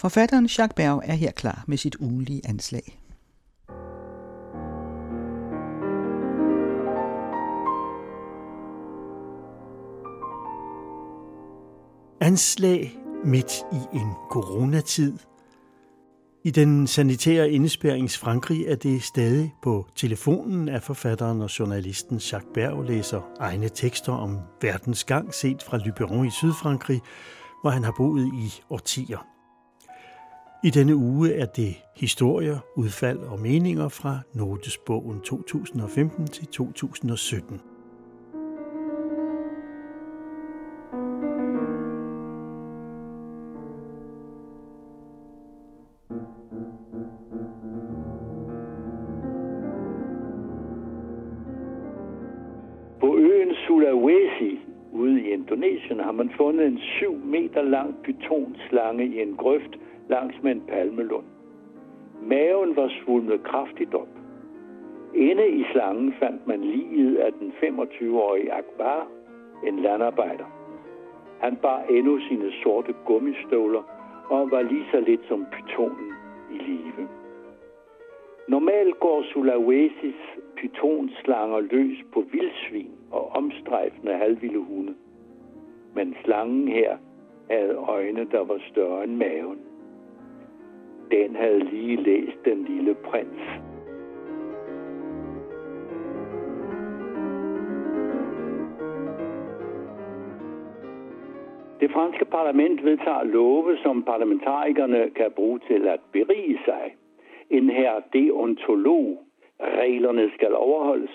Forfatteren Jacques Berg er her klar med sit ugenlige anslag. Anslag midt i en coronatid. I den sanitære indespærings Frankrig er det stadig på telefonen, at forfatteren og journalisten Jacques Berg læser egne tekster om verdens gang set fra Lyberon i Sydfrankrig, hvor han har boet i årtier. I denne uge er det historier, udfald og meninger fra Notesbogen 2015 til 2017. På øen Sulawesi ude i Indonesien har man fundet en 7 meter lang pythonslange i en grøft langs med en palmelund. Maven var svulmet kraftigt op. Inde i slangen fandt man liget af den 25-årige Akbar, en landarbejder. Han bar endnu sine sorte gummistøvler og var lige så lidt som pytonen i live. Normalt går Sulawesis pytonslanger løs på vildsvin og omstrejfende halvvilde hunde. Men slangen her havde øjne, der var større end maven. Den havde lige læst den lille prins. Det franske parlament vedtager love, som parlamentarikerne kan bruge til at berige sig. En her deontolog. Reglerne skal overholdes.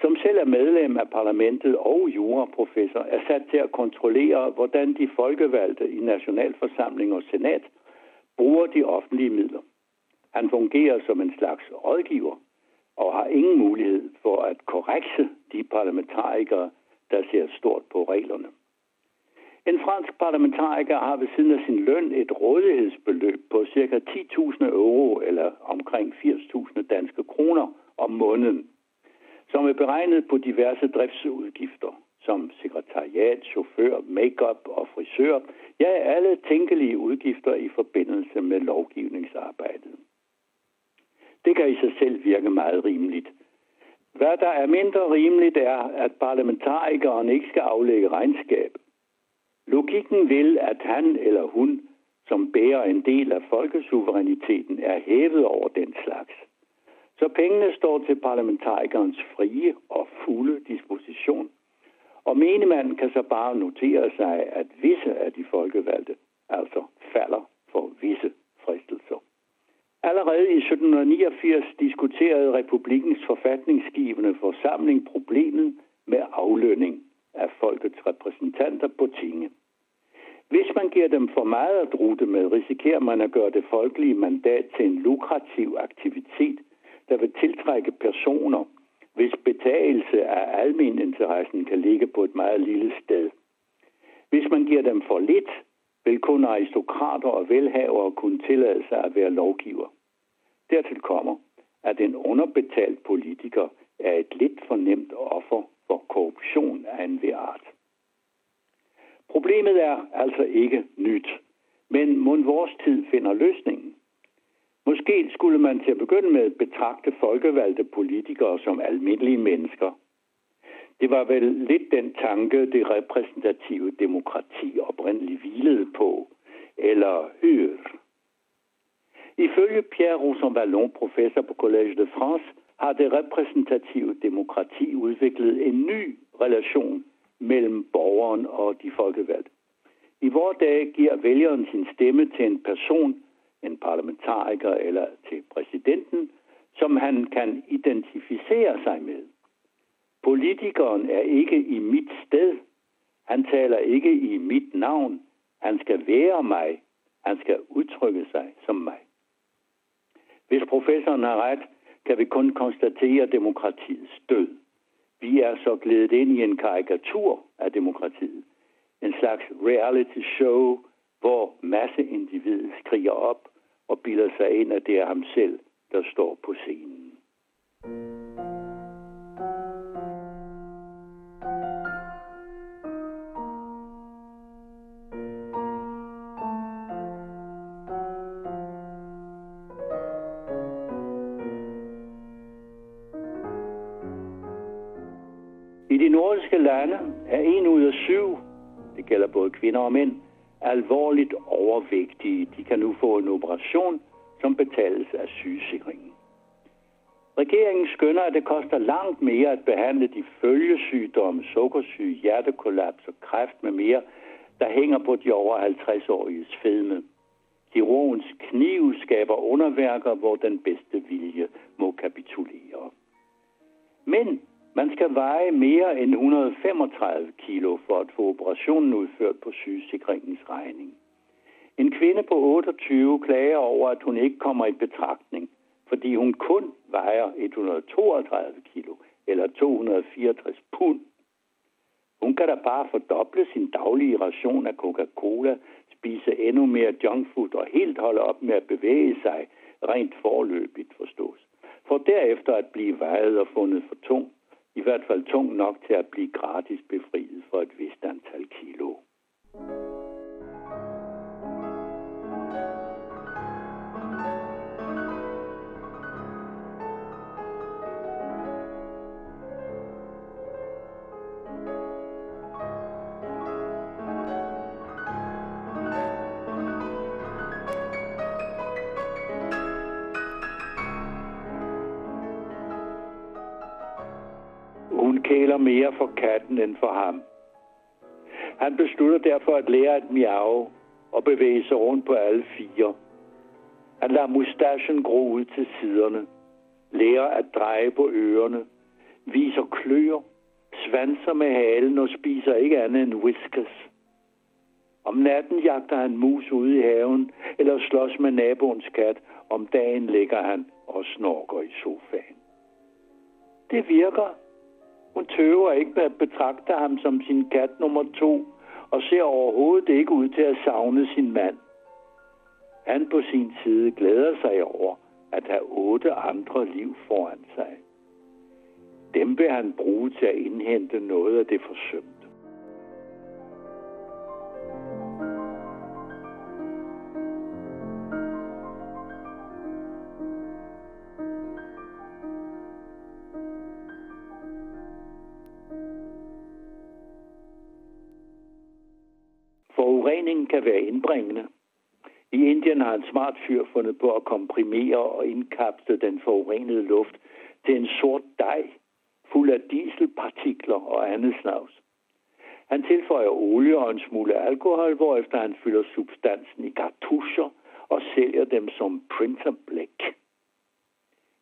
Som selv er medlem af parlamentet og juraprofessor, er sat til at kontrollere, hvordan de folkevalgte i nationalforsamling og senat bruger de offentlige midler. Han fungerer som en slags rådgiver og har ingen mulighed for at korrekse de parlamentarikere, der ser stort på reglerne. En fransk parlamentariker har ved siden af sin løn et rådighedsbeløb på ca. 10.000 euro eller omkring 80.000 danske kroner om måneden, som er beregnet på diverse driftsudgifter, som sekretariat, chauffør, makeup og frisør, ja, alle tænkelige udgifter i forbindelse med lovgivningsarbejdet. Det kan i sig selv virke meget rimeligt. Hvad der er mindre rimeligt er, at parlamentarikeren ikke skal aflægge regnskab. Logikken vil, at han eller hun, som bærer en del af folkesuveræniteten, er hævet over den slags. Så pengene står til parlamentarikernes frie og fulde disposition. Og menemanden kan så bare notere sig, at visse af de folkevalgte altså falder for visse fristelser. Allerede i 1789 diskuterede republikens forfatningsgivende forsamling problemet med aflønning af folkets repræsentanter på tinge. Hvis man giver dem for meget at drute med, risikerer man at gøre det folkelige mandat til en lukrativ aktivitet, der vil tiltrække personer, hvis betagelse af almeninteressen kan ligge på et meget lille sted. Hvis man giver dem for lidt, vil kun aristokrater og velhavere kunne tillade sig at være lovgiver. Dertil kommer, at en underbetalt politiker er et lidt fornemt offer for korruption af en art. Problemet er altså ikke nyt, men mund vores tid finder løsningen. Måske skulle man til at begynde med betragte folkevalgte politikere som almindelige mennesker. Det var vel lidt den tanke, det repræsentative demokrati oprindeligt hvilede på, eller hør. Ifølge Pierre Rosanvallon, professor på Collège de France, har det repræsentative demokrati udviklet en ny relation mellem borgeren og de folkevalgte. I vores dage giver vælgeren sin stemme til en person, en parlamentariker eller til præsidenten, som han kan identificere sig med. Politikeren er ikke i mit sted. Han taler ikke i mit navn. Han skal være mig. Han skal udtrykke sig som mig. Hvis professoren har ret, kan vi kun konstatere demokratiets død. Vi er så glædet ind i en karikatur af demokratiet. En slags reality show, hvor masseindividet skriger op og bilder sig ind, at det er ham selv, der står på scenen. I de nordiske lande er en ud af syv, det gælder både kvinder og mænd, alvorligt overvægtige. De kan nu få en operation, som betales af sygesikringen. Regeringen skønner, at det koster langt mere at behandle de følgesygdomme, sukkersyge, hjertekollaps og kræft med mere, der hænger på de over 50-åriges fedme. Kirurgens kniv skaber underværker, hvor den bedste vilje må kapitulere. Men man skal veje mere end 135 kilo for at få operationen udført på sygesikringens regning. En kvinde på 28 klager over, at hun ikke kommer i betragtning, fordi hun kun vejer 132 kilo eller 264 pund. Hun kan da bare fordoble sin daglige ration af Coca-Cola, spise endnu mere junkfood og helt holde op med at bevæge sig, rent forløbigt forstås. For derefter at blive vejet og fundet for tung, i hvert fald tung nok til at blive gratis befriet for et vist antal kilo. Kæler mere for katten end for ham. Han beslutter derfor at lære at miave og bevæge sig rundt på alle fire. Han lader mustachen gro ud til siderne, lærer at dreje på ørerne, viser klør, svanser med halen og spiser ikke andet end whiskers. Om natten jagter han mus ude i haven, eller slås med naboens kat. Om dagen ligger han og snorker i sofaen. Det virker, hun tøver ikke med at betragte ham som sin kat nummer to, og ser overhovedet ikke ud til at savne sin mand. Han på sin side glæder sig over at have otte andre liv foran sig. Dem vil han bruge til at indhente noget af det forsømte. Forureningen kan være indbringende. I Indien har en smart fyr fundet på at komprimere og indkapsle den forurenede luft til en sort dej, fuld af dieselpartikler og andet snavs. Han tilføjer olie og en smule alkohol, hvorefter han fylder substansen i kartuscher og sælger dem som printerblæk.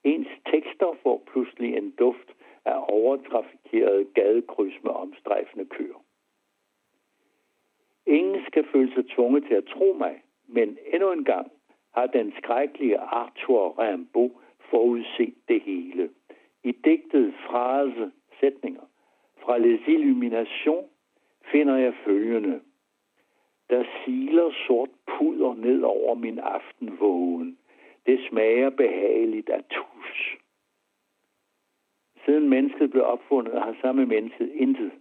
Ens tekster får pludselig en duft af overtrafikeret gadekryds med omstrejfende køer. Ingen skal føle sig tvunget til at tro mig, men endnu en gang har den skrækkelige Arthur Rimbaud forudset det hele. I digtet frase sætninger fra Les Illuminations finder jeg følgende. Der siler sort puder ned over min aftenvågen. Det smager behageligt af tus. Siden mennesket blev opfundet, har samme menneske intet.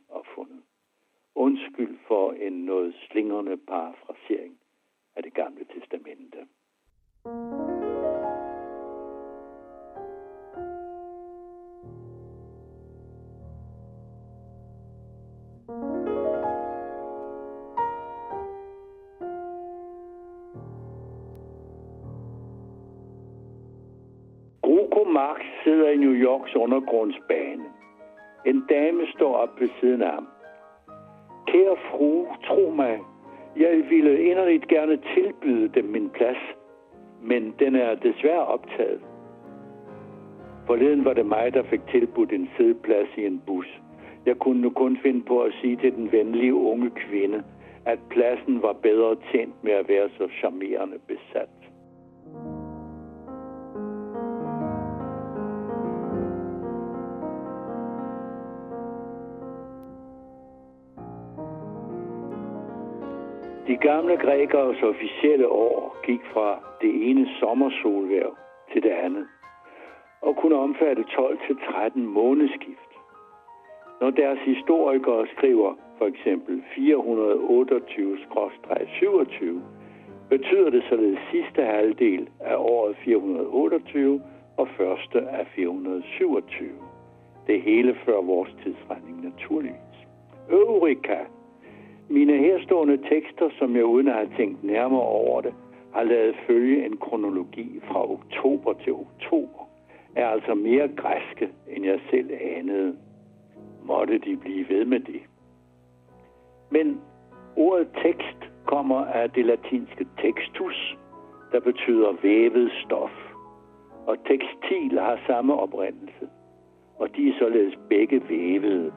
Undskyld for en noget slingrende parafrasering af det gamle testamente. Gruko Marx sidder i New Yorks undergrundsbane. En dame står op ved siden af ham. Kære fru, tro mig, jeg ville inderligt gerne tilbyde dem min plads, men den er desværre optaget. Forleden var det mig, der fik tilbudt en sædeplads i en bus. Jeg kunne nu kun finde på at sige til den venlige unge kvinde, at pladsen var bedre tjent med at være så charmerende besat. Gamle grækeres officielle år gik fra det ene sommersolværv til det andet og kunne omfatte 12-13 måneskift. Når deres historikere skriver for eksempel 428-27, betyder det således sidste halvdel af året 428 og første af 427. Det hele før vores tidsregning naturligvis. Eureka! Mine herstående tekster, som jeg uden at have tænkt nærmere over det, har lavet følge en kronologi fra oktober til oktober, er altså mere græske, end jeg selv anede. Måtte de blive ved med det. Men ordet tekst kommer af det latinske textus, der betyder vævet stof. Og tekstil har samme oprindelse. Og de er således begge vævede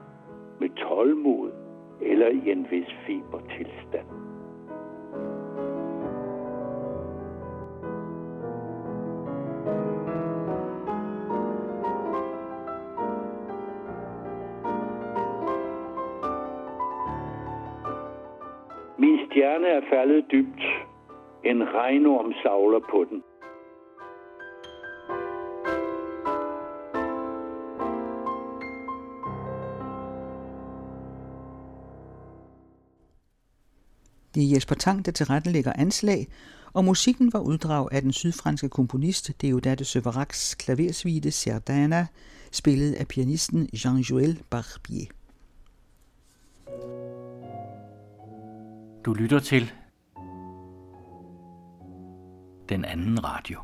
med tålmod eller i en vis fibertilstand. Min stjerne er faldet dybt. En regnorm savler på den. Det er Jesper Tang, der tilrettelægger anslag, og musikken var uddrag af den sydfranske komponist Deodate de klaversvide klaversuite spillet af pianisten Jean-Joël Barbier. Du lytter til den anden radio.